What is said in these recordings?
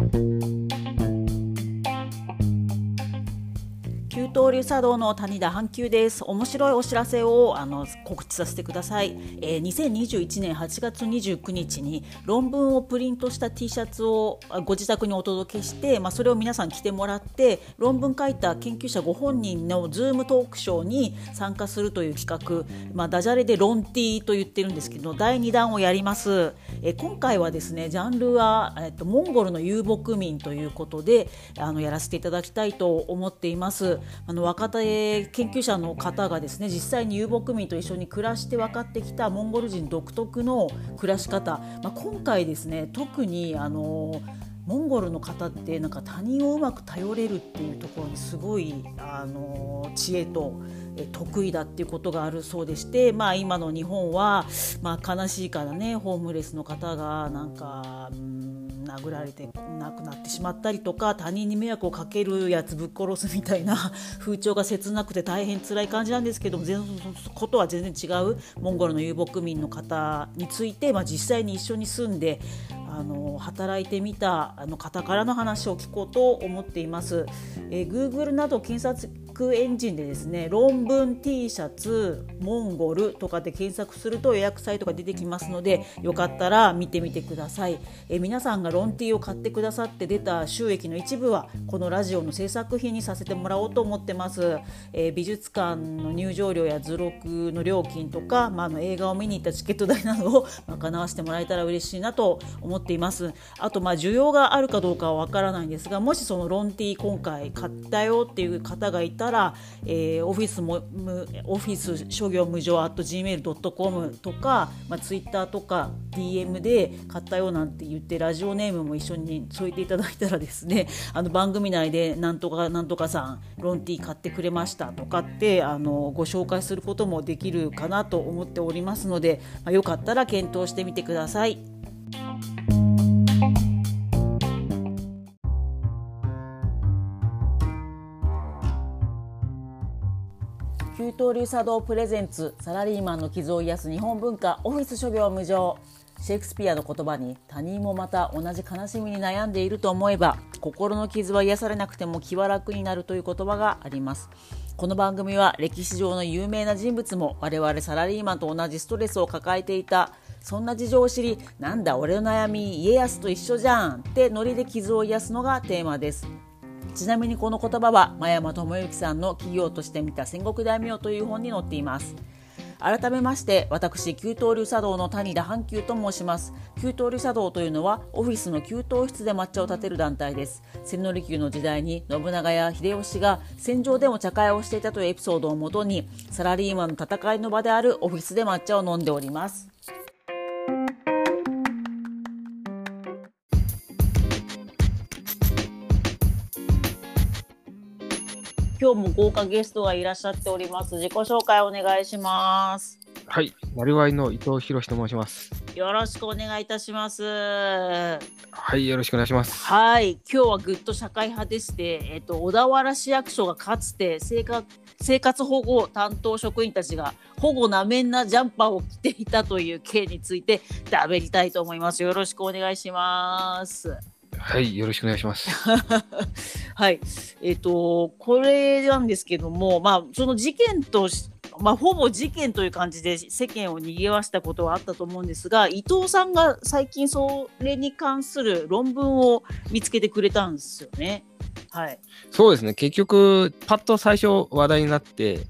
Bye. 給湯流茶道の谷田阪急です。面白いお知らせをあの告知させてください、えー、2021年8月29日に論文をプリントした T シャツをご自宅にお届けして、まあ、それを皆さん着てもらって論文書いた研究者ご本人のズームトークショーに参加するという企画、まあ、ダジャレでロンティと言ってるんですけど第2弾をやります、えー、今回はですねジャンルは、えーと、モンゴルの遊牧民ということであのやらせていただきたいと思っています。あの若手研究者の方がですね実際に遊牧民と一緒に暮らして分かってきたモンゴル人独特の暮らし方、まあ、今回ですね特にあのモンゴルの方ってなんか他人をうまく頼れるっていうところにすごいあの知恵と得意だっていうことがあるそうでして、まあ、今の日本は、まあ、悲しいからねホームレスの方がなんか、うん殴られて亡くなってしまったりとか他人に迷惑をかけるやつぶっ殺すみたいな風潮が切なくて大変辛い感じなんですけども全ことは全然違うモンゴルの遊牧民の方について、まあ、実際に一緒に住んであの働いてみたあの方からの話を聞こうと思っています。えー、Google など検索エンジンでですね論文 T シャツモンゴルとかで検索す。ると予約サイトが出てきます。のでよかったら見てみてくださいえ皆さんがロン T を買ってくださって出た収益の一部はこのラジオの制作費にさせてもらおうと思ってます、え美術館の入場料や図録の料金とか、まあ、の映画を見に行ったチケット代などを 賄わせてもらえたら嬉しいなと思っています。あとまあ需要があるかどうかはわからないんですがもしそのロン T 今回買ったよっていう方がいたら、えー、オフィスもオフィス諸行無常 at gmail.com とか、まあ、ツイッターとか DM で買ったよなんて言ってラジオネネームも一緒に添えていただいたらですね あの番組内でなんとかなんとかさんロンティー買ってくれましたとかってあのご紹介することもできるかなと思っておりますので、まあ、よかったら検討してみてください。給湯流茶道プレゼンツサラリーマンの傷を癒す日本文化オフィス諸行無常シェイクスピアの言葉に他人もまた同じ悲しみに悩んでいると思えば心の傷は癒されなくても気は楽になるという言葉があります。この番組は歴史上の有名な人物も我々サラリーマンと同じストレスを抱えていたそんな事情を知りなんだ俺の悩み家康と一緒じゃんってノリで傷を癒すのがテーマです。ちなみにこの言葉は真山智之さんの企業として見た戦国大名という本に載っています。改めまして私給湯流茶道の谷田半球と申します。給湯流茶道というのはオフィスの給湯室で抹茶を立てる団体です。千利休の時代に信長や秀吉が戦場でも茶会をしていたというエピソードをもとにサラリーマンの戦いの場であるオフィスで抹茶を飲んでおります。今日も豪華ゲストがいらっしゃっております。自己紹介お願いします。はい、なりわいの伊藤博と申します。よろしくお願いいたします。はい、よろしくお願いします。はい、今日はぐっと社会派でして、えっと小田原市役所がかつて生活生活保護担当職員たちが保護なめんなジャンパーを着ていたという件について喋りたいと思います。よろしくお願いします。はい、よろしくお願いします。はい、えっ、ー、と、これなんですけども、まあ、その事件とまあ、ほぼ事件という感じで世間を賑わしたことはあったと思うんですが伊藤さんが最近それに関する論文を見つけてくれたんですよね。はい、そうですね。結局パッと最初話題になって、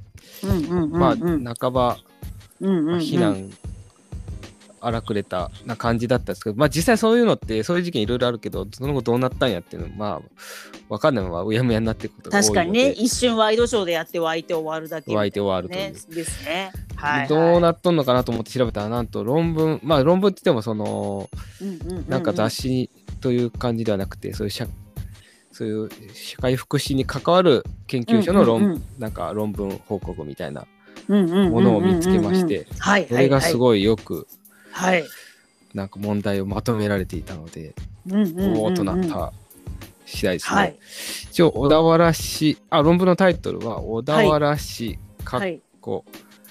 まあ半ば、うんうん、非難荒くれたな感じだったんですけど、まあ実際そういうのって、そういう事件いろいろあるけど、その後どうなったんやっていうのまあ、わかんない。ままうやむやになっていくことが多い確かにね、一瞬ワイドショーでやって湧いて終わるだけ、ね、湧いて終わるという。ですね。はい、はい、どうなっとんのかなと思って調べたら、なんと論文、まあ論文って言っても、その、なんか雑誌という感じではなくて、そういう社そういう社会福祉に関わる研究所の論,、うんうん、なんか論文報告みたいなものを見つけまして、それがすごいよくはい、なんか問題をまとめられていたので、おおとなった次第ですね。はい、一応、小田原市、あ、論文のタイトルは、小田原市、かっこ、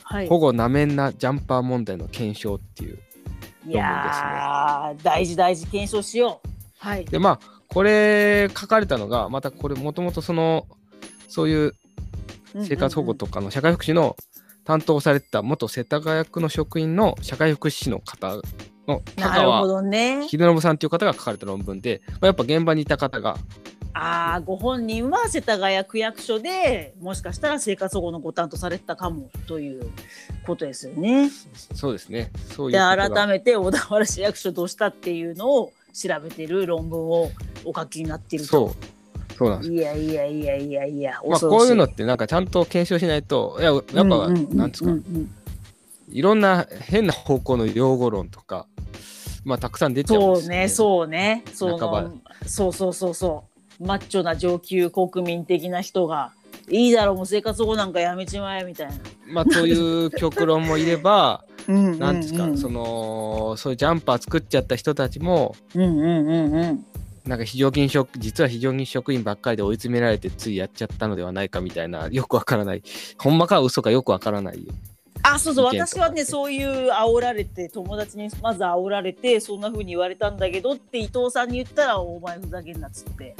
はい、保護なめんなジャンパー問題の検証っていう論文ですね。いや大事大事検証しよう。はい。で、まあ、これ書かれたのがまたこれもともとそのそういう生活保護とかの社会福祉の担当されてた元世田谷区の職員の社会福祉士の方のなるほどね。秀信さんという方が書かれた論文で、まあ、やっぱ現場にいた方がああご本人は世田谷区役所でもしかしたら生活保護のご担当されてたかもということですよね。そうですねそういうで改めて小田原市役所どうしたっていうのを調べてる論文をお書きになっていると。そうそうなんです。いやいやいやいやいや、まあ、こういうのってなんかちゃんと検証しないといややっぱ、なんですか、いろんな変な方向の用語論とか、まあ、たくさん出ちゃうんですよそうね、そうね、そそうそうそうそう、マッチョな上級国民的な人が、いいだろう、もう生活保護なんかやめちまえみたいな。まあ、という極論もいれば、なんですか、そのそういうジャンパー作っちゃった人たちも、うんうんうんうん。なんか非常勤職、実は非常勤職員ばっかりで追い詰められてついやっちゃったのではないかみたいな、よくわからない、ほんまか嘘かよくわからないあ、そうそう、私はね、そういう煽られて、友達にまず煽られて、そんな風に言われたんだけどって伊藤さんに言ったら、お前ふざけんなっつって。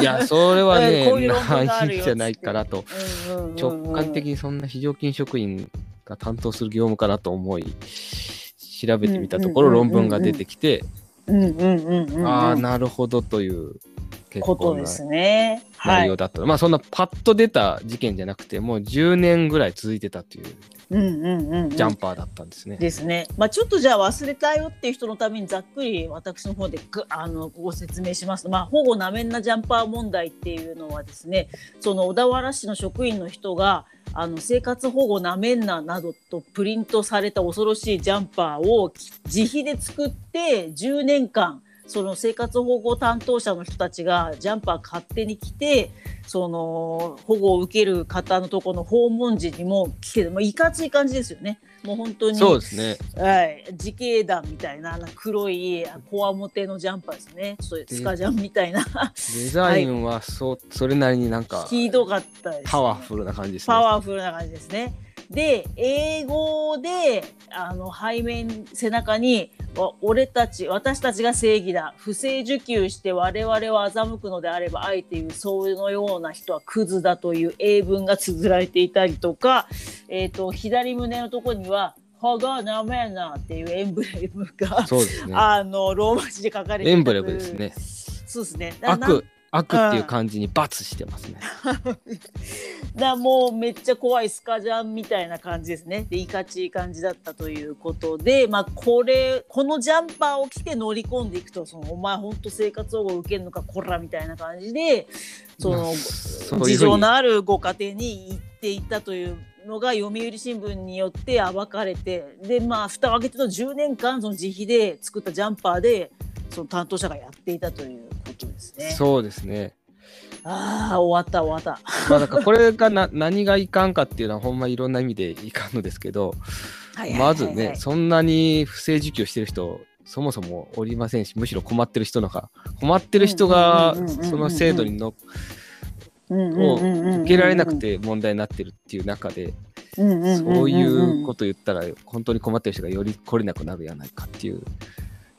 いや、それはね、こういじゃないかなと。うんうんうんうん直感的にそんな非常勤職員が担当する業務かなと思い調べてみたところ論文が出てきて、うんうんうんうんうん。ああなるほどという結構なことですね。はい内容。だった、まあそんなパッと出た事件じゃなくてもう10年ぐらい続いてたといううんうんうんうん。ジャンパーだったんですね。ですね。まあちょっとじゃあ忘れたよっていう人のためにざっくり私の方でぐあのご説明しますと、まあ保護なめんなジャンパー問題っていうのはですね、その小田原市の職員の人があの生活保護なめんななどとプリントされた恐ろしいジャンパーを自費で作って10年間その生活保護担当者の人たちがジャンパー勝手に着てその保護を受ける方のところの訪問時にも着てまあ、いかつい感じですよね。もう本当にそうですね。はい、自警団みたいな黒いこわもてのジャンパーですね。そういうスカジャンみたいなデザインはそう、それなりになんかひどかったです、ね。パワフルな感じですね。パワフルな感じですね。で英語であの背面背中にわ「俺たち私たちが正義だ不正受給して我々を欺くのであればあえていうそのような人はクズだ」という英文が綴られていたりとか、えー、と左胸のところには「保護なめんな」っていうエンブレムが、ね。あのローマ字で書かれていたというエンブレムですね。そうですね。悪、悪っていう感じに罰してますね。だもうめっちゃ怖いスカジャンみたいな感じですね。でいかちい感じだったということで、まあ、これこのジャンパーを着て乗り込んでいくとそのお前ほんと生活保護受けるのかこらみたいな感じでその、まあ事情のあるご家庭に行っていたというのが読売新聞によって暴かれてでまあ蓋を開けてると10年間その自費で作ったジャンパーでその担当者がやっていたということですね。そうですね。ああ終わった終わった。まあ、だからこれがな 何がいかんかっていうのはほんまいろんな意味でいかんのですけど、はいはいはいはいまずね、そんなに不正受給してる人、そもそもおりませんし、むしろ困ってる人のが、困ってる人がその制度にのを受けられなくて問題になってるっていう中で、そういうこと言ったら、本当に困ってる人がより来れなくなるやないかっていう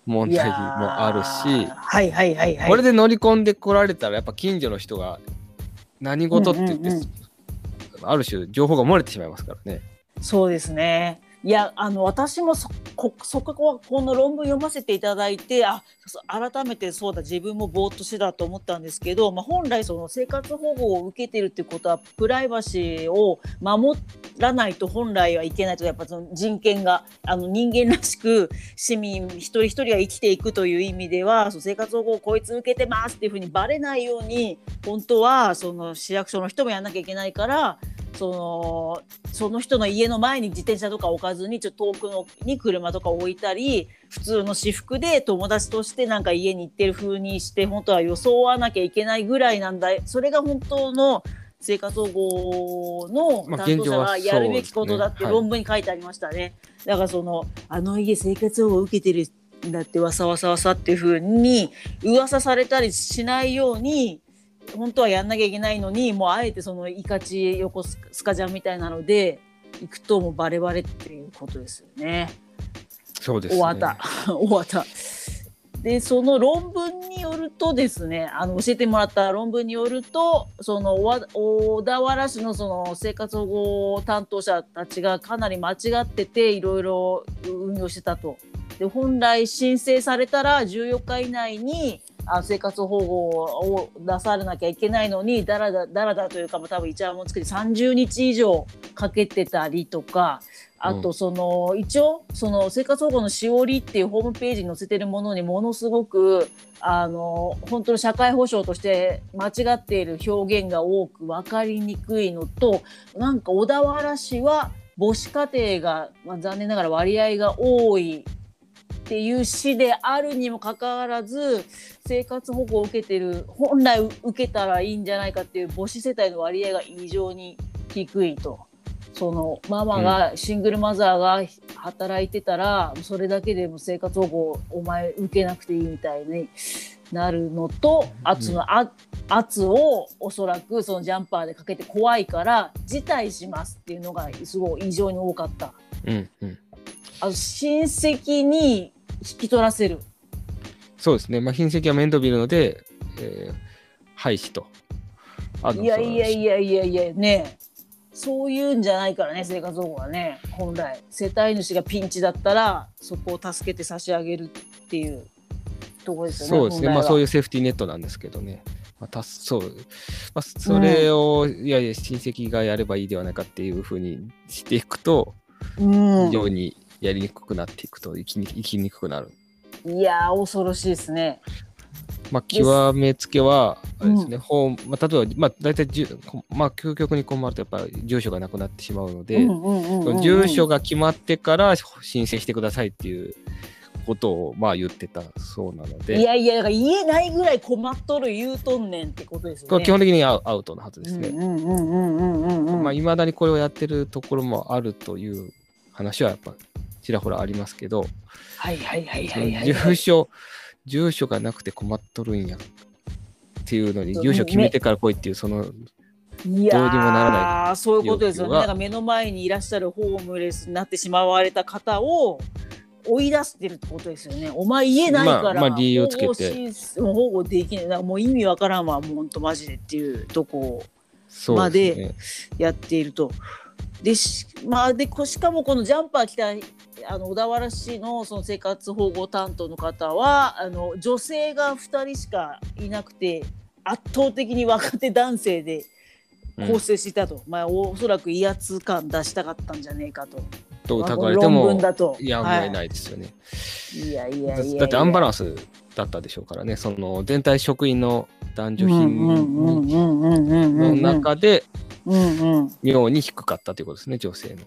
問題もあるし、はいはいはいはい。これで乗り込んでこられたら、やっぱ近所の人が何事って言って、うんうんうんある種情報が漏れてしまいますからね。そうですね。いやあの私もそこそこはこの論文読ませていただいてあ改めてそうだ自分もぼーっとしてたと思ったんですけど、まあ、本来その生活保護を受けてるってことはプライバシーを守らないと本来はいけないとやっぱその人権があの人間らしく市民一人一人が生きていくという意味ではそう生活保護をこいつ受けてますっていうふうにバレないように本当はその市役所の人もやんなきゃいけないからそのその人の家の前に自転車とか置かずにちょっと遠くのに車とか置いたり普通の私服で友達としてなんか家に行ってる風にして本当は装わなきゃいけないぐらいなんだ。それが本当の生活保護のまあ担当者がやるべきことだって論文に書いてありましたね。だからそのあの家生活保護を受けてるんだってわさわさわさっていう風に噂されたりしないように本当はやんなきゃいけないのにもうあえてそのイカチ横ススカジャンみたいなので行くともうバレバレっていうことですよね。そうですね。終わった 終わった。でその論文によるとですねあの教えてもらった論文によるとその小田原市のその生活保護担当者たちがかなり間違ってていろいろ運用してたと。で本来申請されたら14日以内にあ生活保護を出されなきゃいけないのにだらだだらだというか多分一番もつけて30日以上かけてたりとかあとその、うん、一応その生活保護のしおりっていうホームページに載せてるものにものすごくあの本当の社会保障として間違っている表現が多く分かりにくいのとなんか小田原市は母子家庭が、まあ、残念ながら割合が多いっていう市であるにもかかわらず生活保護を受けてる本来受けたらいいんじゃないかっていう母子世帯の割合が異常に低いと。そのママが、シングルマザーが働いてたら、それだけでも生活保護お前受けなくていいみたいになるのと圧の圧をおそらくそのジャンパーでかけて怖いから辞退しますっていうのがすごい異常に多かった。うんうん、あ親戚に引き取らせる。そうですね、まあ、親戚は面倒見るので、えー、廃止と。いやいやいやいやいやね。そういうんじゃないからね生活保護はね。本来世帯主がピンチだったらそこを助けて差し上げるっていう。ところですよね。そうですね。まあそういうセーフティーネットなんですけどね。まあ、たそう、まあ、それを、うん、いやいや親戚がやればいいではないかっていうふうにしていくと、うん、非常にやりにくくなっていくと生きに生きにくくなる。いや恐ろしいですね。まあ、極めつけは、あれですね、うん、まあ、例えば、まあ、大体じゅ、まあ、究極に困ると、やっぱり住所がなくなってしまうので、住所が決まってから申請してくださいっていうことを、まあ、言ってたそうなので。いやいや、だから言えないぐらい困っとる言うとんねんってことですよね。基本的にアウトのはずですね。まあ、いまだにこれをやってるところもあるという話は、やっぱ、ちらほらありますけど、はいはいはいはい、はい、住所、住所がなくて困っとるんやっていうのに、住所決めてから来いっていう、その、いやどうにもならないそういうことですよね。なんか目の前にいらっしゃるホームレスになってしまわれた方を追い出してるってことですよね。お前言えないから、まあ、まあ、理由つけて保護できない。もう意味わからんわ、もうほんとマジでっていうとこまでやっていると。でまあ、でしかもこのジャンパー着たあの小田原市のその生活保護担当の方はあの女性が2人しかいなくて圧倒的に若手男性で構成していたと、うん、まあ、おそらく威圧感出したかったんじゃねえかと。と疑われてもやむを得ないですよね。はい、いやいやいやだってアンバランスだったでしょうからねその全体職員の男女品の中で妙に低かったということですね女性の。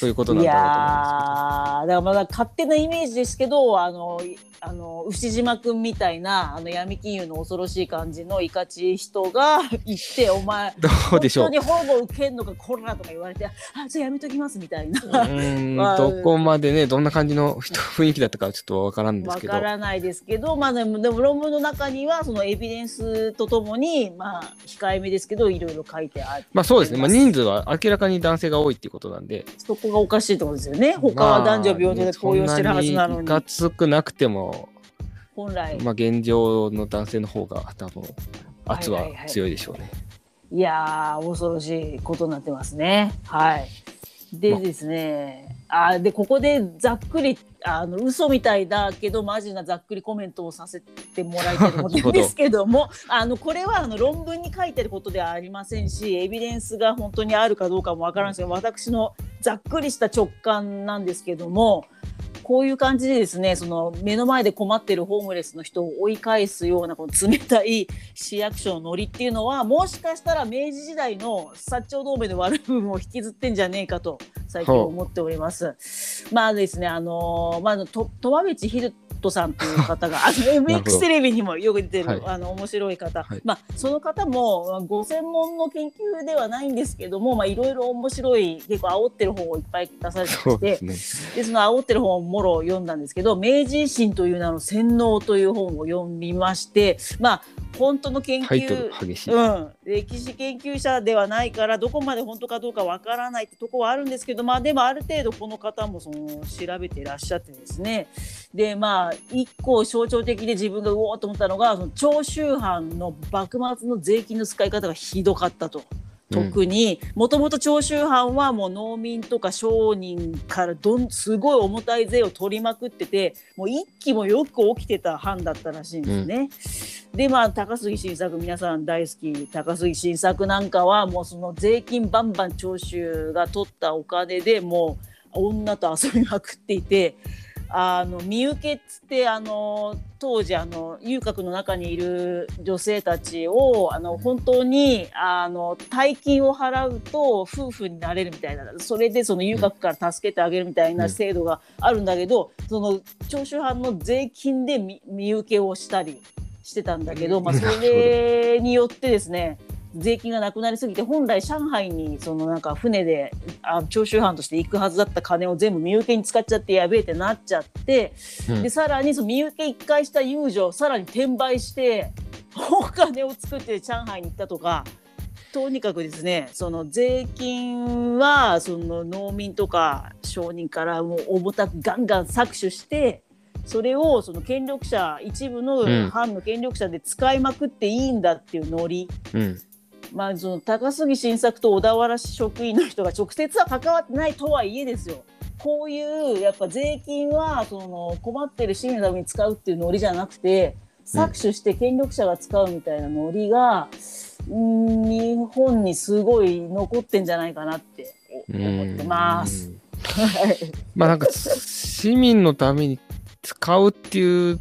そういうことなんだろうと思います。いやだからまだ勝手なイメージですけどあのあの牛島君みたいなあの闇金融の恐ろしい感じのいかちい人が 行って「お前どうでしょう本当に保護受けんのかこら」とか言われて「あじゃあやめときます」みたいな。うん まあ、どこまでねどんな感じの人雰囲気だったかちょっとわからんですけど。わからないですけど、まあでもでも論文の中にはそのエビデンスとともにまあ控えめですけどいろいろ書いてある。まあそうですね。まあ人数は明らかに男性が多いっていうことなんで。そこがおかしいってことですよね。他は男女平等で公用してるはずなのに。まあ、ね、そがつくなくても。本来まあ現状の男性の方が多分圧は強いでしょうね、はいはいはい、いや恐ろしいことになってますねはいでですね、まあでここでざっくりあの嘘みたいだけどマジなざっくりコメントをさせてもらいたいと思うんですけどもあのこれはあの論文に書いてることではありませんしエビデンスが本当にあるかどうかもわからないですけど私のざっくりした直感なんですけどもこういう感じでですねその目の前で困ってるホームレスの人を追い返すようなこの冷たい市役所のノリっていうのはもしかしたら明治時代の薩長同盟の悪い部分を引きずってんじゃねえかと最近思っております。まあですねあのまあと戸和口トさんという方が あの MX テレビにもよく出てる、はい、あの面白い方、はい、まあその方もご専門の研究ではないんですけどもまあいろいろ面白い結構煽ってる本をいっぱい出されてきてそで、ね、その煽ってる本をもろ読んだんですけど明治維新という名の洗脳という本を読みましてまあ本当の研究。うん、歴史研究者ではないからどこまで本当かどうかわからないってとこはあるんですけどまあでもある程度この方もその調べていらっしゃってですね。でまあ一個象徴的で自分がうおーと思ったのがその長州藩の幕末の税金の使い方がひどかったと。特にもともと長州藩はもう農民とか商人からどんすごい重たい税を取りまくっててもう一気もよく起きてた藩だったらしいんですね。でまあ高杉晋作皆さん大好き高杉晋作なんかはもうその税金バンバン長州が取ったお金でもう女と遊びまくっていて。あの身請けっつってあの当時あの遊郭の中にいる女性たちをあの本当にあの大金を払うと夫婦になれるみたいなそれでその遊郭から助けてあげるみたいな制度があるんだけど、その長州藩の税金で身身請けをしたりしてたんだけど、まあ、それによってですね税金がなくなりすぎて本来上海にそのなんか船であ長州藩として行くはずだった金を全部身請けに使っちゃってやべえってなっちゃって、うんでさらにその身請け一回した遊女をさらに転売してお金を作って上海に行ったとか。とにかくですねその税金はその農民とか商人からもう重たくガンガン搾取してそれをその権力者一部うんの藩の権力者で使いまくっていいんだっていうノリ、うん。まあ、その高杉晋作と小田原市職員の人が直接は関わってないとはいえですよ。こういうやっぱ税金はその困ってる市民のために使うっていうノリじゃなくて搾取して権力者が使うみたいなノリが、うん、日本にすごい残ってんじゃないかなって思ってます。まあなんか市民のために使うっていう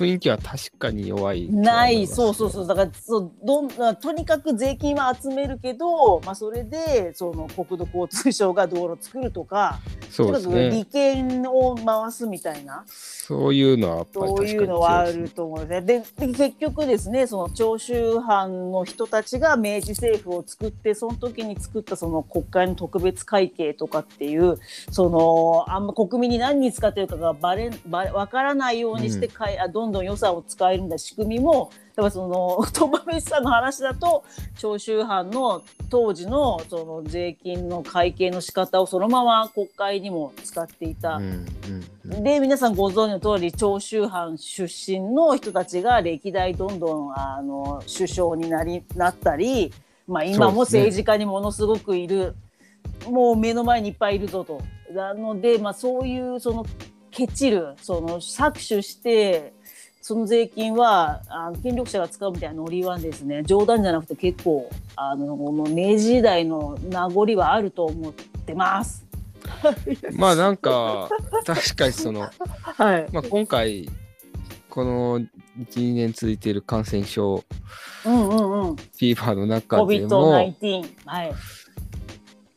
雰囲気は確かに弱いない。そうそうそう。だからそうどんとにかく税金は集めるけど、まあ、それでその国土交通省が道路作るとかそうですとにかく利ね。権を回すみたいなそういうのはやっぱり確かにそういうのはあると思うんですね。でで結局ですねその長州藩の人たちが明治政府を作ってその時に作ったその国会の特別会計とかっていうそのあんま国民に何に使ってるかがバレバレ分からないようにしてかい、あどんどん予算を使えるんだ仕組みもだからその鳥羽飯さんの話だと長州藩の当時のその税金の会計の仕方をそのまま国会にも使っていた。うんうんうんで皆さんご存知の通り長州藩出身の人たちが歴代どんどんあの首相になりなったり、まあ、今も政治家にものすごくいる、もう目の前にいっぱいいるぞと。なので、まあ、そういうそのケチるその搾取してその税金はあの権力者が使うみたいなノリはですね冗談じゃなくて結構あのこの明治時代の名残はあると思ってます。まあなんか確かにその、はい、まあ、今回この12年続いている感染症うんうんうんフィーバーの中でも、COVID-19。はい。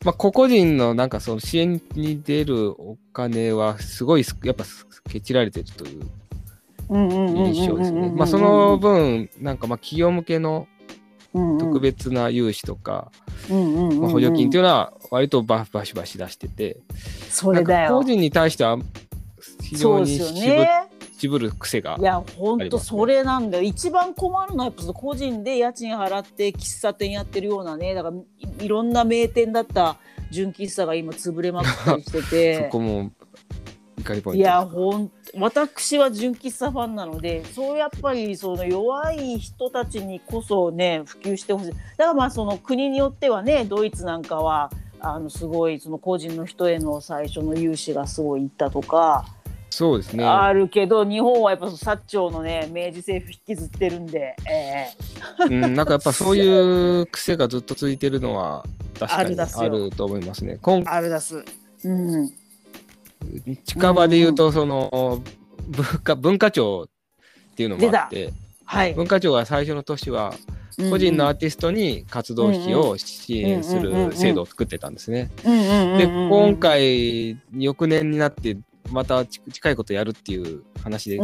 まあ、個々人のなんかその支援に出るお金はすごいすやっぱケチられてるという印象ですね。まあその分なんかまあ企業向けの特別な融資とか、まあ、補助金っていうのは割とババシバシ出してて、それだよ個。人に対しては非常にそうですよ渋,、ね。渋る癖がいや本当それなんだよ、一番困るのはやっぱ個人で家賃払って喫茶店やってるようなねだからいろんな名店だった純喫茶が今潰れまくったりしてそこも怒りポイントいやほん私は純喫茶ファンなのでそうやっぱりその弱い人たちにこそね普及してほしいだからまあその国によってはねドイツなんかはあのすごいその個人の人への最初の融資がすごいいったとか。そうですね。あるけど日本はやっぱその薩長のね明治政府引きずってるんで、えうん、なんかやっぱそういう癖がずっと続いてるのは確かにあると思いますね。あるだす。うん、近場で言うとその文化文化庁っていうのもあってはい。文化庁が最初の年は個人のアーティストに活動費を支援する制度を作ってたんですね。で今回翌年になってまたち近いことやるっていう話で、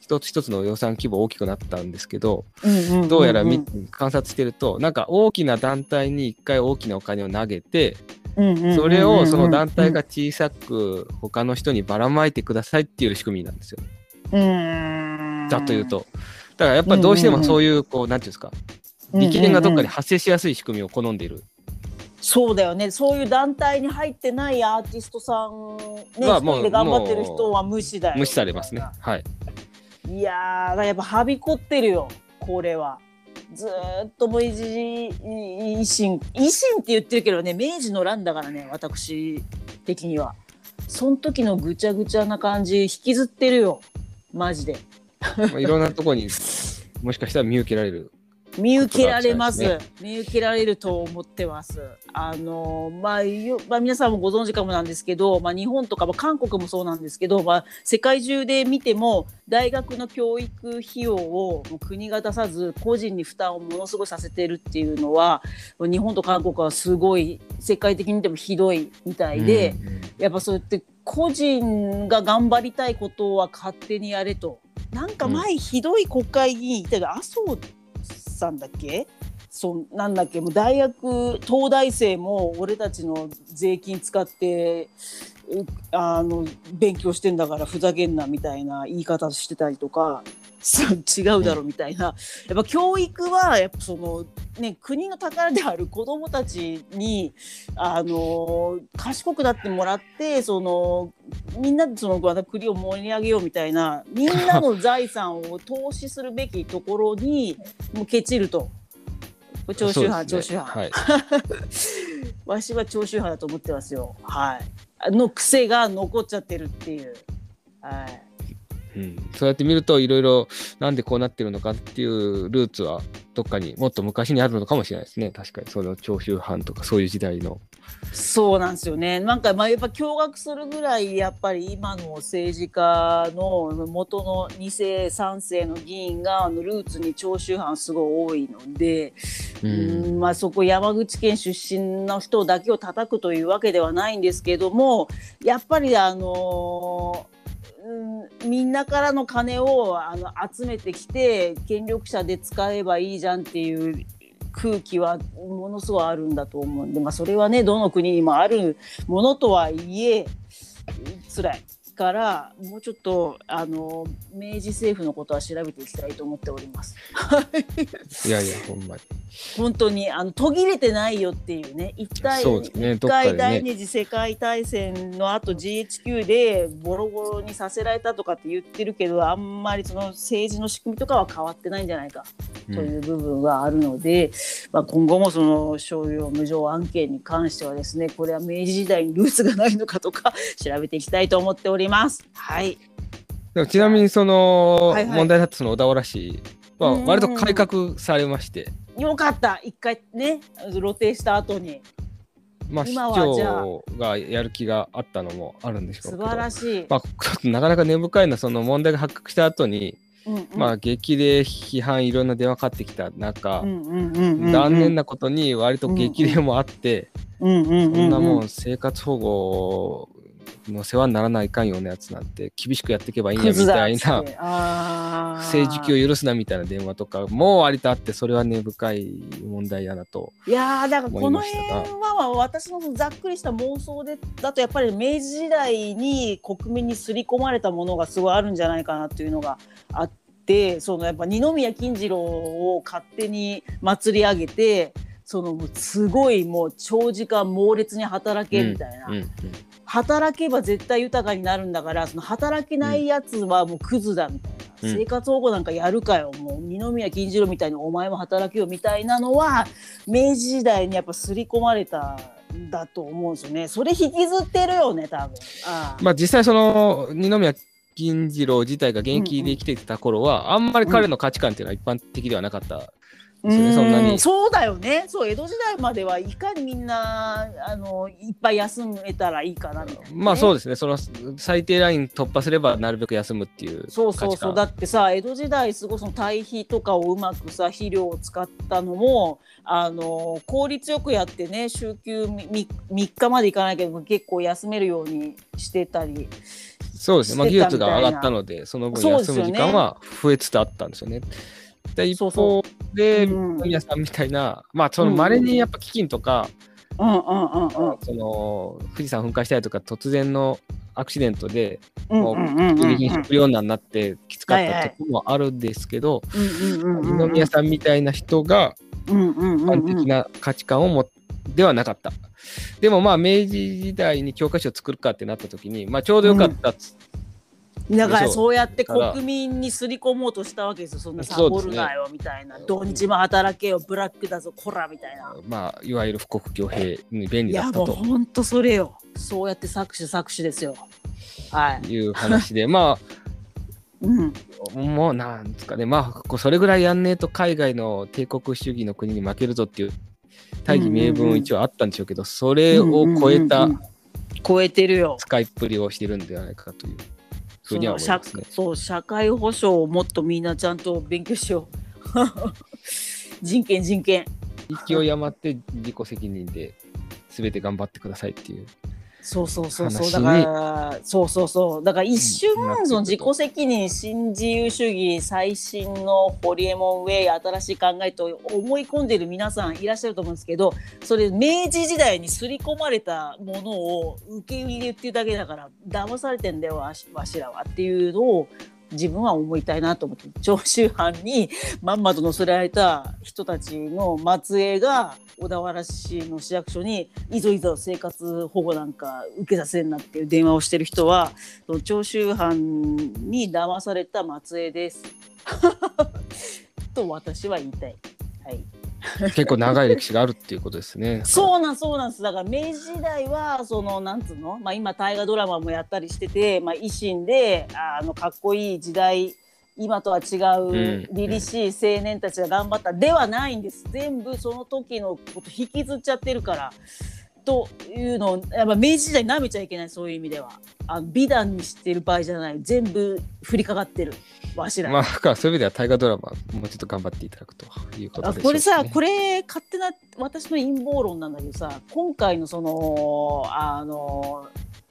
一つ一つの予算規模大きくなったんですけど、どうやらみ観察してるとなんか大きな団体に一回大きなお金を投げてそれをその団体が小さく他の人にばらまいてくださいっていう仕組みなんですよ。うんざっと言うと。だからやっぱりどうしてもそういう、こう、なんていうんですか、力点がどっかで発生しやすい仕組みを好んでいる。そうだよねそういう団体に入ってないアーティストさんねまあ一人で頑張ってる人は無視だよ無視されますね。はい。いやーやっぱはびこってるよこれは。ずーっともう一時維新維新って言ってるけどね明治の乱だからね私的にはその時のぐちゃぐちゃな感じ引きずってるよマジでまあ、いろんなとこにもしかしたら見受けられる。見受けられます。ことが見受けられると思ってます。あのまあよまあ、皆さんもご存知かもなんですけど、まあ、日本とか、まあ、韓国もそうなんですけど、まあ、世界中で見ても大学の教育費用を国が出さず個人に負担をものすごいさせてるっていうのは日本と韓国はすごい世界的に見てもひどいみたいで、うんやっぱそうやって個人が頑張りたいことは勝手にやれと。なんか前ひどい国会議員いたけど、麻生さんだっけ？そなんだっけ？もう大学東大生も俺たちの税金使ってあの勉強してんだからふざけんなみたいな言い方してたりとか。違うだろみたいな、やっぱ教育はやっぱその、ね、国の宝である子どもたちにあの賢くなってもらってそのみんなでそのまた国を盛り上げようみたいなみんなの財産を投資するべきところにもうケチると。長州派、長州そうですね派。はい。わしは長州派だと思ってますよ。はい。あの癖が残っちゃってるっていう。はい。うん、そうやって見るといろいろなんでこうなってるのかっていうルーツはどっかにもっと昔にあるのかもしれないですね。確かに。その長州藩とかそういう時代の。そうなんですよね。なんかまあやっぱ驚愕するぐらいやっぱり今の政治家の元の2世3世の議員があのルーツに長州藩すごい多いので、ううんんまあそこ山口県出身の人だけを叩くというわけではないんですけどもやっぱりあのうんみんなからの金をあの集めてきて権力者で使えばいいじゃんっていう空気はものすごいあるんだと思うんで、まあ、それはねどの国にもあるものとはいえ辛い。からもうちょっとあの明治政府のことは調べていきたいと思っております。いやいやほんまに。本当にあの途切れてないよっていうね一回そうですね一ね。回第二次世界大戦の後 GHQ でボロボロにさせられたとかって言ってるけどあんまりその政治の仕組みとかは変わってないんじゃないかという部分はあるので、まあ、今後もその商用無償案件に関してはですねこれは明治時代にルーツがないのかとか 調べていきたいと思っております。はい、でもちなみにその問題だったその小田原市はうん。割と改革されまして、よかった。一回ね露呈した後に。まあ、市今はじゃあ。長がやる気があったのもあるんでしょうけ素ど晴らしい。まあ、なかなか根深いのはその問題が発覚した後に、うんうん。まあ激励批判いろんな電話かかってきた中、残念なことに割と激励もあって、そんなもん生活保護の世話にならないかんようなやつなんて厳しくやっていけばいいんやみたいな不正受給を許すなみたいな電話とかも割とあってそれは根深い問題やなと。いやーだからこの辺は私のざっくりした妄想でだとやっぱり明治時代に国民に刷り込まれたものがすごいあるんじゃないかなっていうのがあってそのやっぱ二宮金次郎を勝手に祭り上げてそのすごいもう長時間猛烈に働けみたいな、うんうん働けば絶対豊かになるんだからその働けないやつはもうクズだみたいな、うん。生活保護なんかやるかよ。もう二宮金次郎みたいにお前も働けよみたいなのは明治時代にやっぱ刷り込まれたんだと思うんですよね。それ引きずってるよね多分。ああ。まあ実際その二宮金次郎自体が現役で生きていた頃は、あんまり彼の価値観っていうのは一般的ではなかった。ですよねそんなに。うそうだよね。そう江戸時代まではいかにみんなあのいっぱい休めたらいいかなみたいなね、まあそうですね、その最低ライン突破すればなるべく休むっていう。そうそうそう。だってさ江戸時代すごいその堆肥とかをうまくさ肥料を使ったのもあの効率よくやってね週休 3, 日までいかないけど結構休めるようにしてたりそうですね、まあ、技術が上がったので、その分休む時間は増えつつあったんですよね。で一そう方そで、うん皆さんみたいな、まあ、その稀にやっぱ基金とか、うんうんうんうん。その富士山噴火したりとか突然のアクシデントでもう急激に食糧難になってきつかったところもあるんですけど、二宮さんみたいな人が一般的な価値観を持ではなかった。でもまあ明治時代に教科書を作るかってなった時に、まあ、ちょうどよかったっつ、だからそうやって国民にすり込もうとしたわけですよ。そんなサボるなよみたいな、土日も働けよブラックだぞこらみたいな。まあいわゆる富国強兵に便いや利だったと。もうほんとそれよ。そうやって搾取搾取ですよ。はい。いう話でまうん。あもうなんですかねまあそれぐらいやんねえと海外の帝国主義の国に負けるぞっていう大義名分一応あったんでしょうけど、それを超えたうんうんうんうん。超えてるよ。使いっぷりをしてるんではないかというふうには思いますね。そう社会保障をもっとみんなちゃんと勉強しよう 人権人権勢い余って自己責任で全て頑張ってくださいっていう。そうそうそうそう。話だからそうそうそう。だから一瞬その自己責任新自由主義最新のホリエモンウェイ新しい考えと思い込んでる皆さんいらっしゃると思うんですけどそれ明治時代に刷り込まれたものを受け入れっていうだけだから騙されてんだよわしわしらはっていうのを自分は思いたいなと思って長州藩に まんまと乗せられた人たちの末裔が小田原市の市役所にいぞいぞ生活保護なんか受けさせんなっていう電話をしてる人は長州藩に騙された末裔です。と私は言いたい。はい、結構長い歴史があるっていうことですね。そうなんそうなんですだから明治時代はそのなんつうの、まあ、今大河ドラマもやったりしてて、まあ、維新であのかっこいい時代今とは違ううん凛々しい青年たちが頑張ったではないんです全部その時のこと引きずっちゃってるから。というのをやっぱ明治時代舐めちゃいけないそういう意味ではあの美談にしてる場合じゃない。全部降りかかってる。わしら。にまあ、だからそういう意味では大河ドラマ、もうちょっと頑張っていただくということあでしょう、ね。これさこれ勝手な私の陰謀論なんだけどさ今回のそのあの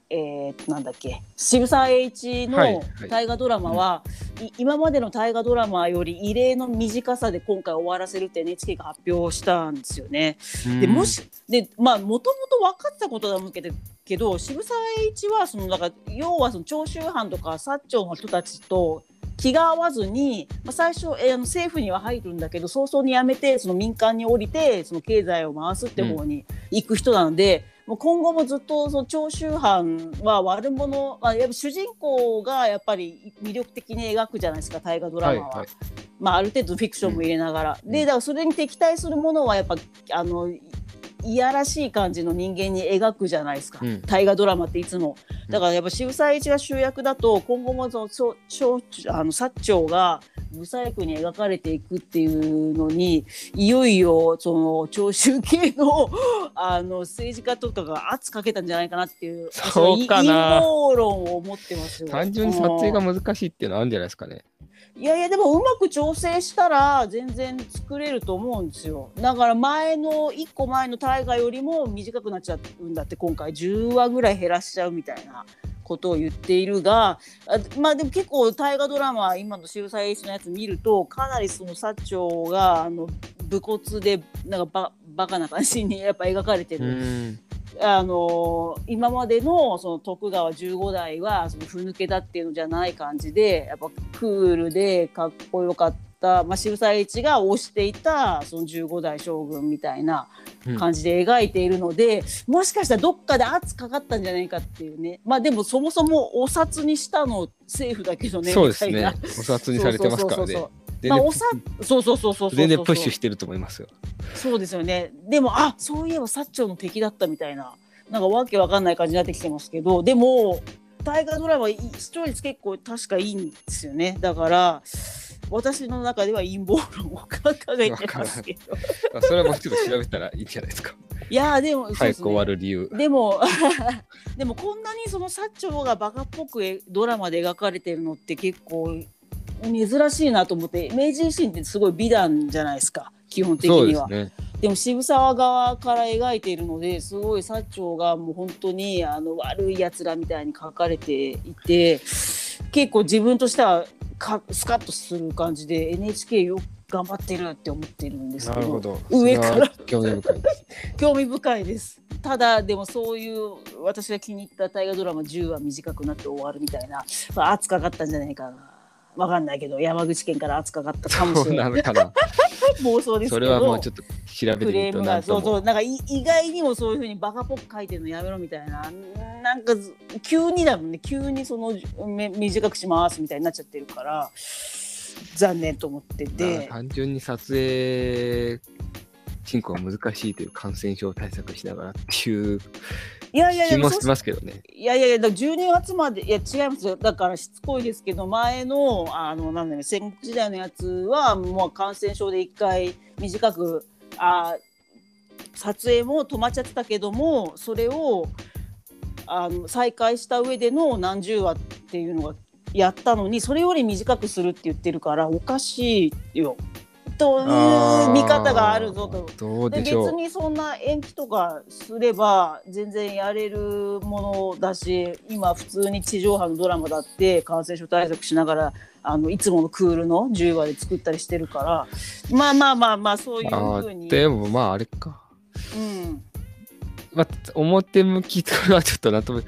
えー、なんだっけ。渋沢栄一はいのはい。大河ドラマは、い今までの大河ドラマより異例の短さで今回終わらせるって NHK が発表したんですよね。うん。でもしでまあもともと分かってたことだと思うけどけど渋沢栄一はそのだから要はその長州藩とか薩長の人たちと気が合わずに、まあ、最初、えーあの政府には入るんだけど早々に辞めてその民間に降りてその経済を回すって方に行く人なので、もう今後もずっとその長州藩は悪者、まあ、やっぱ主人公がやっぱり魅力的に描くじゃないですか大河ドラマは。はいはい。まあ、ある程度フィクションも入れながら、うん。でだからそれに敵対するものはやっぱあのいいやらしい感じの人間に描くじゃないですか、うん。大河ドラマっていつも。だからやっぱ渋沢栄一が主役だと今後もその長長あの薩長が不細工に描かれていくっていうのにいよいよその長州系の あの政治家とかが圧かけたんじゃないかなっていうそうかな。陰謀論を持ってますよ。単純に撮影が難しいっていうのはあるんじゃないですかね。いやいやでもうまく調整したら全然作れると思うんですよ。だから前の1個前の大河よりも短くなっちゃうんだって今回。10話ぐらい減らしちゃうみたいなことを言っているがあまあでも結構大河ドラマ今の渋沢栄一のやつ見るとかなりその薩長があの武骨でなんかババカな感じにやっぱ描かれてる。ん。あの今までのその徳川15代はそのふぬけだっていうのじゃない感じでやっぱクールでかっこよかった、まあ、渋沢栄一が推していたその15代将軍みたいな感じで描いているので、もしかしたらどっかで圧かかったんじゃないかっていうねまあでもそもそもお札にしたの政府だけどねそうですね。お札にされてますからねそうそうそう。全然まあお札そうそうそうそう全然プッシュしてると思いますよ。そうですよね。でも、あ、そういえば薩長の敵だったみたいな、なんかわけわかんない感じになってきてますけど、でも、大河ドラマ、い視聴率結構確かいいんですよね。だから、私の中では陰謀論を掲げてますけど。あ それはもうちょっと調べたらいいんじゃないですか。いやーでも、早く終わる理由。でも でもこんなにその薩長がバカっぽくえドラマで描かれてるのって結構珍しいなと思って明治維新ってすごい美談じゃないですか基本的には。ですね。でも渋沢側から描いているのですごい薩長がもう本当にあの悪いやつらみたいに書かれていて結構自分としてはかスカッとする感じで NHK よく頑張ってるって思ってるんですけどど。上から興味深いです。興味深いですただでもそういう私が気に入った大河ドラマ10話短くなって終わるみたいな、まあ、圧かかったんじゃないかなわかんないけど山口県から圧かかったかもしれなないのかな。妄想ですけど。それはもうちょっと調べてみるとなそうそうなんかい意外にもそういうふうにバカっぽく書いてるのやめろみたいな。なんかず急にだもんね。急にそのめ短くしますみたいになっちゃってるから残念と思ってまあて単純に撮影進行が難しいという感染症対策しながらっていういやいやいや気もしますけどね。いやいやいやだから12月までいや違いますよだからしつこいですけど前のあのなんだろう戦国時代のやつはもう感染症で一回短くあ撮影も止まっちゃってたけどもそれをあの再開した上での何十話っていうのがやったのにそれより短くするって言ってるからおかしいよという見方があるぞと。どうで別。にそんな延期とかすれば全然やれるものだし今普通に地上波のドラマだって感染症対策しながらあのいつものクールの10話で作ったりしてるからまあまあまあまあそういうあふうに、でもまああれか。うん、まあ、表向きとはちょっとなとも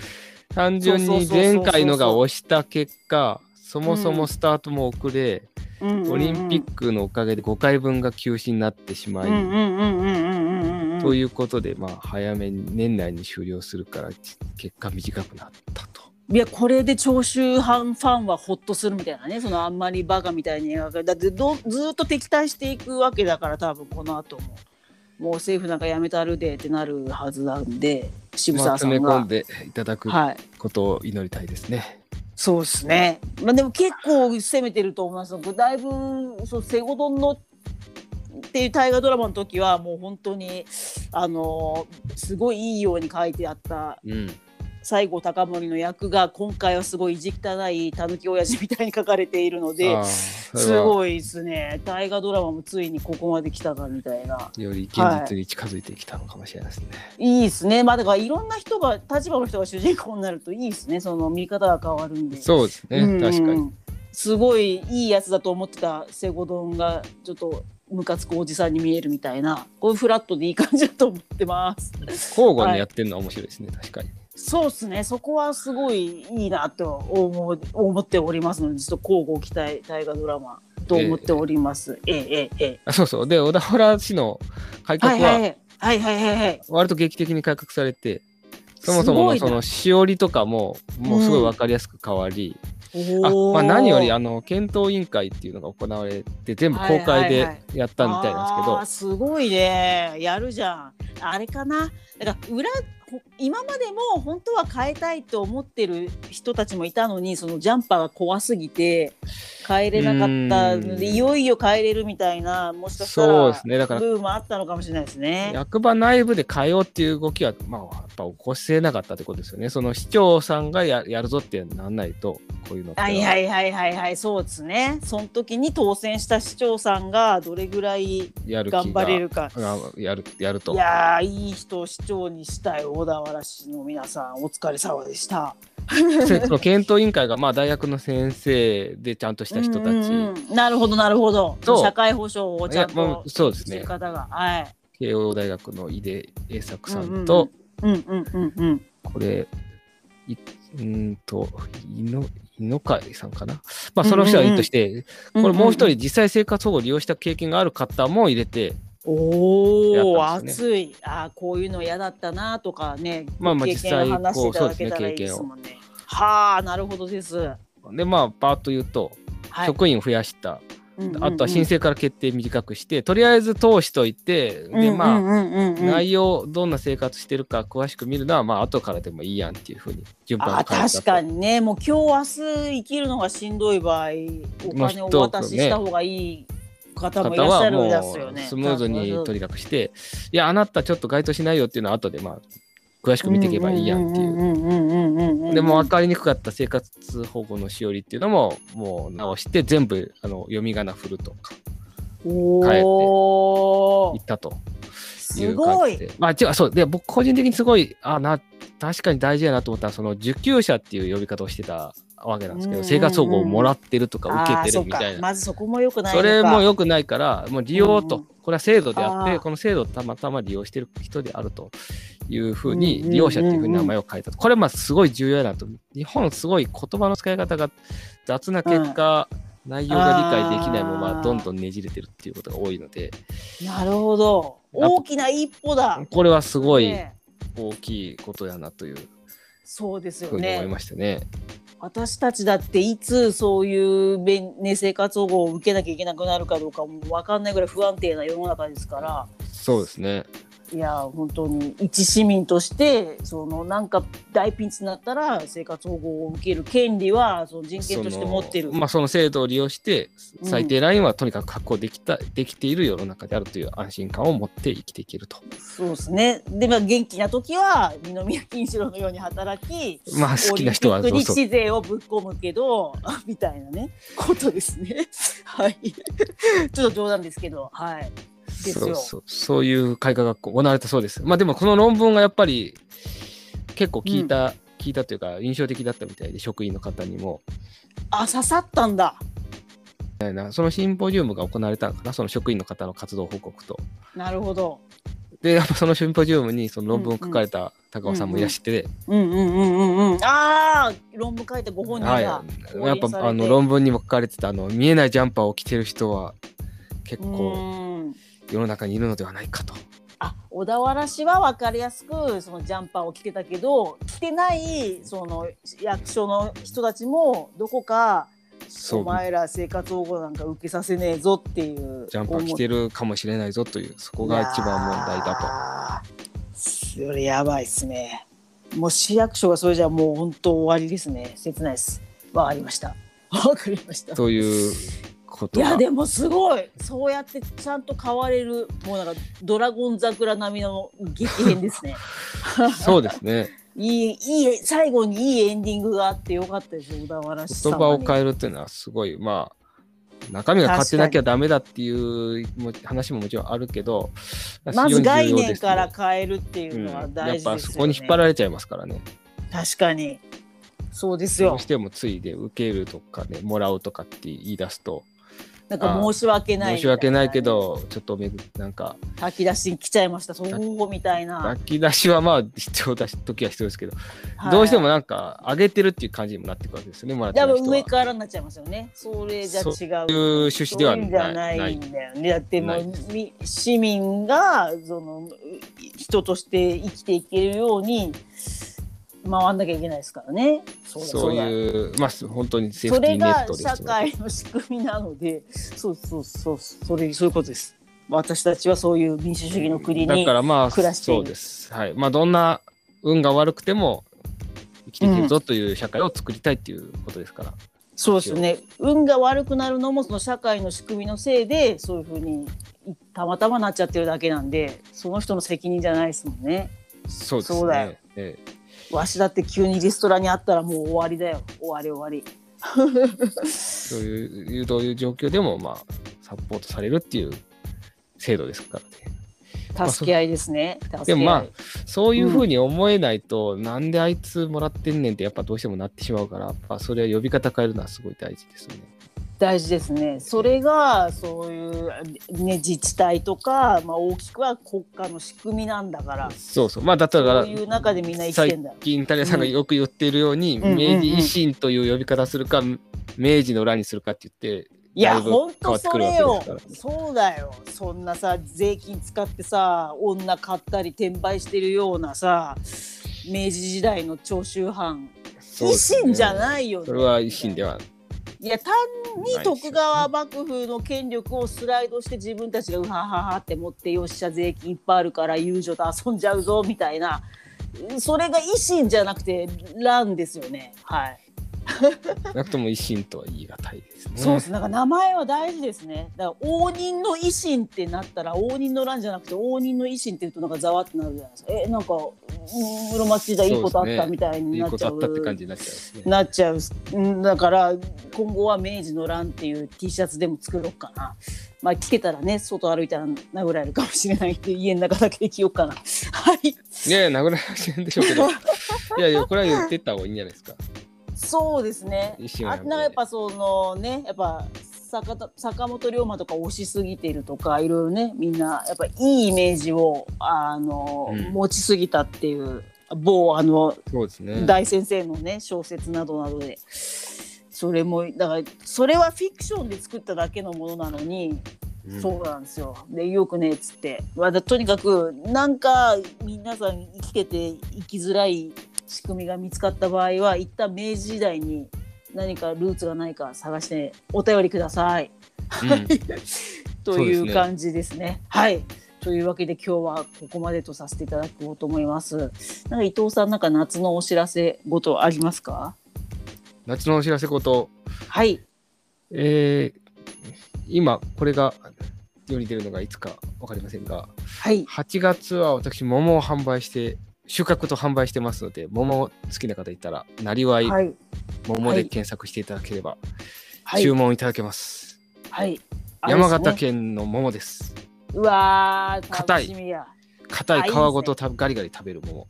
単純に前回のが押した結果そもそもスタートも遅れ、オリンピックのおかげで5回分が休止になってしまい、ということで、まあ、早めに年内に終了するから結果短くなったと。いやこれで長州藩ファンはほっとするみたいなねそのあんまりバカみたいに描かれだってどずっと敵対していくわけだから多分この後も。もう政府なんかやめたるでってなるはずなんで渋まあ、沢さんが、詰め込んでいただくはい。ことを祈りたいですね。そうですね。まあでも結構攻めてると思います。だいぶそうセゴドンのっていう大河ドラマの時はもう本当にあのすごいいいように書いてあった、西郷隆盛の役が今回はすごい意地汚いたぬき親父みたいに書かれているのですはごいですね。大河ドラマもついにここまで来たかみたいな。より現実に近づいてきたのかもしれないですね。い。いですね。まあだからいろんな人が立場の人が主人公になるといいですね。その見方が変わるんで。そうですね、うん。確かに。すごいいいやつだと思ってたセゴドンがちょっとムカつくおじさんに見えるみたいな。こういうフラットでいい感じだと思ってます。交互にやってるのは面白いですね、確かに。そうですね。そこはすごいいいなと思う思っておりますのでちょっと交互期待大河ドラマと思っております。えええええそうそう。で、小田原市の改革はいはいははいはいはいはい。割と劇的に改革されて、そもそもそのしおりとかも、もうすごい分かりやすく変わり、あおーまあ、何よりあの検討委員会っていうのが行われて、全部公開ではいはい。はいやったみたいなんですけど、あーすごいね。やるじゃん。あれかな？だから裏ほ今までも本当は変えたいと思ってる人たちもいたのにそのジャンパーが怖すぎて変えれなかったのうんでいよいよ変えれるみたいなもしかしたらそうですね、だからブームあったのかもしれないですね。役場内部で変えようっていう動きは、まあ、やっぱ起こせなかったってことですよね。その市長さんがややるぞってなんないと、こういうの。はいはいはいはいはいそうですねその時に当選した市長さんがどれぐらい頑張れるかあやるやると。いやーいい人を市長にしたい小田原市の皆さんお疲れ様でした。でその検討委員会が、まあ、大学の先生でちゃんとした人たち、うんうん。うんなるほどなるほど。と社会保障をちゃんとそうですね。る方が、はい。慶応大学の井出栄作さんと、うんうんうんうんこれ、いうーんと、井の井の会さんかな？まあ、その人はいいとして、うんこれもう一人、実際生活保護を利用した経験がある方も入れて、おお、やったんです熱い。あーこういうの嫌だったなとかねまあまあ経験を話していただけたらいいですもんね。はあなるほどです。はで、まあ、パーッと言うと、い、職員を増やした、あとは申請から決定短くして、とりあえず通しといて、で、まあ、内容、どんな生活してるか詳しく見るのは、まあ、後からでもいいやんっていうふうに、順番あ確かにね。もう今日明日生きるのがしんどい場合お金をお渡しした方がいい方もいらっしゃるん方はもですよね。うスムーズに取り楽して、いや、あなたちょっと該当しないよっていうのは後でまあ、詳しく見ていけばいいやんっていう。でも分かりにくかった生活保護のしおりっていうのも、もう直して全部あの読み仮名振るとかおー言ったといすうごい。まあ、違う、そう。で、僕個人的にすごい、あな、確かに大事やなと思ったのは、その受給者っていう呼び方をしてたわけなんですけど、生活保護をもらってるとか受けてるみたいな。まずそこもよくないそれもよくないから、もう利用と、うんこれは制度であって、この制度をたまたま利用してる人であるというふうに、利用者っていうふうに名前を変えたと。これまあすごい重要だと。日本すごい言葉の使い方が雑な結果、内容が理解できないままどんどんねじれてるっていうことが多いので。なるほど。大きな一歩だ。これはすごい大きいことやなという。そうですよね。思いましたね。私たちだっていつそういうね、生活保護を受けなきゃいけなくなるかどうかも分かんないぐらい不安定な世の中ですから。そうですね。いや本当に一市民としてそのなんか大ピンチになったら生活保護を受ける権利はその人権として持ってる。まあ、その制度を利用して最低ラインはとにかく確保できた、うん、できている世の中であるという安心感を持って生きていけると。そうですね。で、まあ、元気な時は二宮金四郎のように働きまあ好きな人はそうそう。資税をぶっ込むけど みたいなねことですね。はい。ちょっと冗談ですけどはいそうそう。そういう改革が行われたそうです。まあでもこの論文がやっぱり結構聞いた、うん、聞いたというか印象的だったみたいで職員の方にも。あ刺さったんだ。そのシンポジウムが行われたのかな？その職員の方の活動報告と。なるほど。でやっぱそのシンポジウムにその論文を書かれた高尾さんもいらして、うんうんうんうんうん。ああ論文書いてご本人が、はい、やっぱあの論文にも書かれてたあの見えないジャンパーを着てる人は結構世の中にいるのではないかと。あ小田原市は分かりやすくそのジャンパーを着てたけど着てないその役所の人たちもどこかお前ら生活保護なんか受けさせねえぞっていうジャンパー着てるかもしれないぞというそこが一番問題だと。それやばいっすね。もう市役所がそれじゃもう本当終わりですね。切ないです。わかりました。わかりました。ということいやでもすごい。そうやってちゃんと変われるもうなんかドラゴン桜並みの激変ですね。そうですね。いいいい最後にいいエンディングがあってよかったです小田原市言葉を変えるっていうのはすごいまあ中身が変わってなきゃダメだっていう話ももちろんあるけどまず概念から変えるっていうのは大事ですよね、うん、やっぱそこに引っ張られちゃいますからね。確かに。そうですよ。どうしてもついで受けるとかねもらうとかって言い出すとなんか申し訳ない申し訳ないけどちょっとめぐなんか炊き出しに来ちゃいましたそうみたいな。炊き出しはまあ必要だし時は必要ですけど、はい、どうしてもなんか上げてるっていう感じにもなってくるわけですよねもらってる上からになっちゃいますよね。それじゃ違う。そういう趣旨ではない。んだよね。だってもう市民がその人として生きていけるように回んなきゃいけないですからね。そういうまあ本当にセーフティーネットです、それが社会の仕組みなので、そうそうそうそれそういうことです。私たちはそういう民主主義の国にだからまあそうです。はい。まあどんな運が悪くても生きていけるぞという社会を作りたいっていうことですから。うん、そうですね。運が悪くなるのもその社会の仕組みのせいでそういうふうにたまたまなっちゃってるだけなんで、その人の責任じゃないですもんね。そうですね。そうだよ。ええわしだって急にリストラにあったらもう終わりだよ。終わり終わり。そういうどういう状況でもまあサポートされるっていう制度ですからね。助け合いですね、まあ、でもまあそういうふうに思えないと、うん、なんであいつもらってんねんってやっぱどうしてもなってしまうからやっぱそれは呼び方変えるのはすごい大事ですよね。大事ですね。それがそういう、ね、自治体とか、まあ、大きくは国家の仕組みなんだから。そうそう。まあ、だったら、そういう中でみんな生きてんだ。最近、タリアさんがよく言っているように、うん、明治維新という呼び方するか、明治の裏にするかって言って、いや、本当それよ。そうだよ。そんなさ、税金使ってさ、女買ったり転売してるようなさ、明治時代の長州藩。維新じゃないよね。それは維新ではいや単に徳川幕府の権力をスライドして自分たちがうはははって持ってよっしゃ税金いっぱいあるから遊女と遊んじゃうぞみたいな。それが維新じゃなくて乱ですよね。はい。なくとも維新とは言い難いですね。そうです。なんか名前は大事ですね。だから応仁の維新ってなったら応仁の乱じゃなくて応仁の維新って言うとなんかざわってなるじゃないですか。えなんか室町時代いいことあったみたいになっちゃう。うね、いいなっちゃう、ね、なっちゃう。だから今後は明治の乱っていう T シャツでも作ろうかな。まあ聞けたらね外歩いたら殴られるかもしれないんで家の中だけで着ようかな。はい。いやいや殴られるんでしょうけど。いやいやこれは言ってった方がいいんじゃないですか。そうですね。あなんかやっぱそのねやっぱ坂田坂本龍馬とか推しすぎてるとかいろいろねみんなやっぱいいイメージをあの、うん。持ちすぎたっていう某あのね。大先生のね小説などなどでそれもだからそれはフィクションで作っただけのものなのに、うん。そうなんですよ。でよくねっつって、まあ、だとにかくなんか皆さん生きてて生きづらい仕組みが見つかった場合は一旦明治時代に何かルーツがないか探してお便りください。うん という感じですね。はい。というわけで今日はここまでとさせていただこうと思います。なんか伊藤さんなんか夏のお知らせごとありますか？夏のお知らせこと、はい。えー今これが世に出るのがいつか分かりませんが、はい。8月は私桃を販売して収穫と販売してますので桃好きな方いたらなりわいはい。桃ではい検索していただければはい。注文いただけます、はい。山形あれですね。県の桃ですうわー硬い。硬い皮ごとたガリガリ食べる桃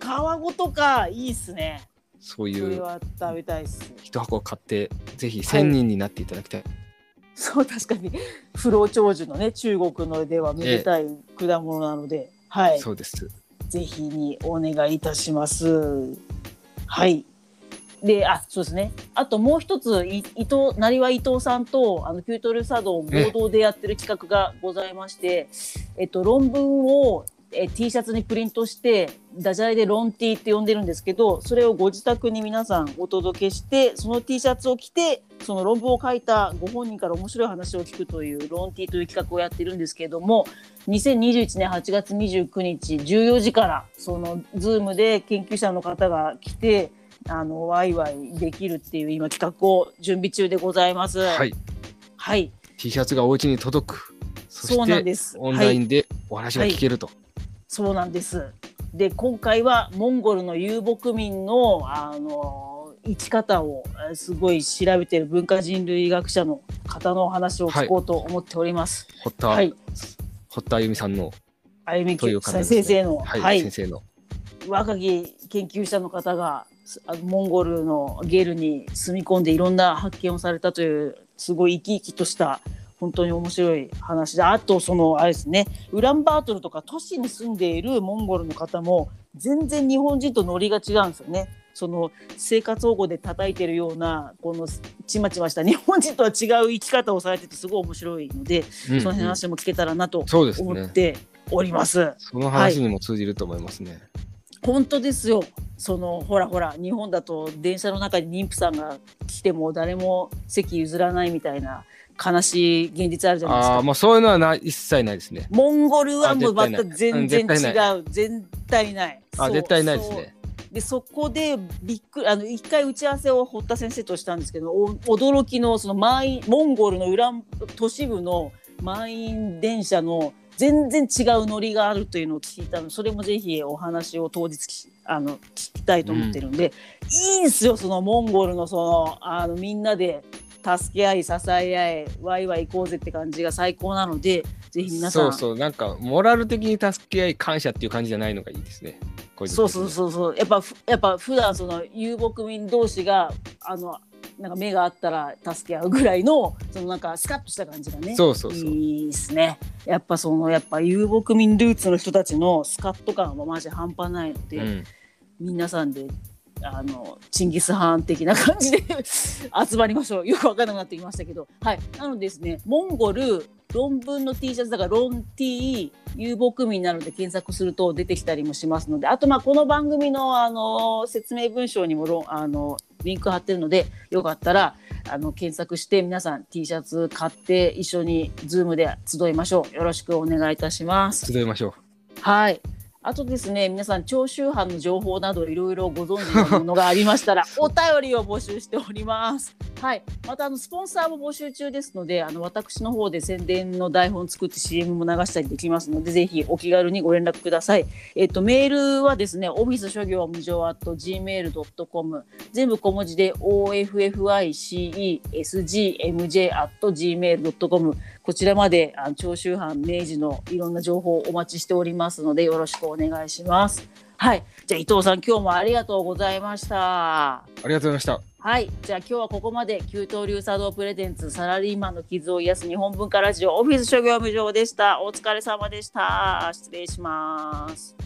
皮ごとかいいっすね。そういう食べたいっす。一箱買ってぜひ1000人になっていただきたい、そう確かに不老長寿のね中国のではめでたい果物なので、はい。そうですぜひにお願いいたします。はい。で、あ、そうですね。あともう一つ、伊藤、なりわ伊藤さんと、あの、キュートル茶道合同でやってる企画がございまして、えっと、論文を、え T シャツにプリントして、ダジャレでロン T って呼んでるんですけど、それをご自宅に皆さんお届けして、その T シャツを着て、その論文を書いたご本人から面白い話を聞くというロン T という企画をやってるんですけれども、2021年8月29日14時からその Zoom で研究者の方が来てあのワイワイできるっていう今企画を準備中でございます。はい。はい、T シャツがお家に届く。そそうなんしてです。オンラインでお話が聞けると、そうなんです。で今回はモンゴルの遊牧民のあの生き方をえーすごい調べてる文化人類学者の方のお話を聞こうと思っております。堀田、はい、堀田あゆみさんの、あゆみね先生の、はい先生の若き研究者の方がモンゴルのゲルに住み込んでいろんな発見をされたというすごい生き生きとした本当に面白い話であとそのあれですねウランバートルとか都市に住んでいるモンゴルの方も全然日本人とノリが違うんですよね。その生活保護で叩いてるようなこのちまちました日本人とは違う生き方をされててすごい面白いので、うんその話も聞けたらなと思っております。その話にも通じると思いますね、本当ですよ。そのほらほら日本だと電車の中に妊婦さんが来ても誰も席譲らないみたいな悲しい現実あるじゃないですか。ああまあそういうのはない一切ないですね。モンゴルはもうまた全然違う。絶対ない。あ絶対ないですね。でそこでびっくりあの一回打ち合わせを堀田先生としたんですけどお驚きのその満員モンゴルの裏都市部の満員電車の全然違うノリがあるというのを聞いたのそれもぜひお話を当日きあの聞きたいと思ってるんで、いいんすよそのモンゴルのそのあのみんなで助け合い支え合いワイワイ行こうぜって感じが最高なのでぜひ皆さん。そうそうなんかモラル的に助け合い感謝っていう感じじゃないのがいいですね。そうそうそうそう。やっぱふやっぱ普段その遊牧民同士があのなんか目があったら助け合うぐらいのそのなんかスカッとした感じがねそうそうそう。いいですね。やっぱそのやっぱ遊牧民ルーツの人たちのスカッと感はマジ半端ないので、うん。皆さんであのチンギス・ハーン的な感じで 集まりましょう。よく分からなくなってきましたけど。はい。なのでですねモンゴル論文の T シャツだからロン T 遊牧民なので検索すると出てきたりもしますのであとまあこの番組のあの説明文章にもあのリンク貼ってるのでよかったらあの検索して皆さん T シャツ買って一緒に Zoom で集いましょう。よろしくお願いいたします。集いましょう。はい。あとですね、皆さん、長州藩の情報などいろいろご存知のものがありましたら、お便りを募集しております。はい。また、あの、スポンサーも募集中ですので、あの、私の方で宣伝の台本作って CM も流したりできますので、ぜひお気軽にご連絡ください。えっと、メールはですね、オフィス諸行無常 at gmail.com、全部小文字で offiscesgmj at gmail.com、こちらまであの長州藩明治のいろんな情報をお待ちしておりますのでよろしくお願いします。はい。じゃあ伊藤さん、今日もありがとうございました。ありがとうございました。はい。じゃあ今日はここまで、給湯流茶道プレゼンツサラリーマンの傷を癒す日本文化ラジオオフィス諸業務場でした。お疲れ様でした。失礼します。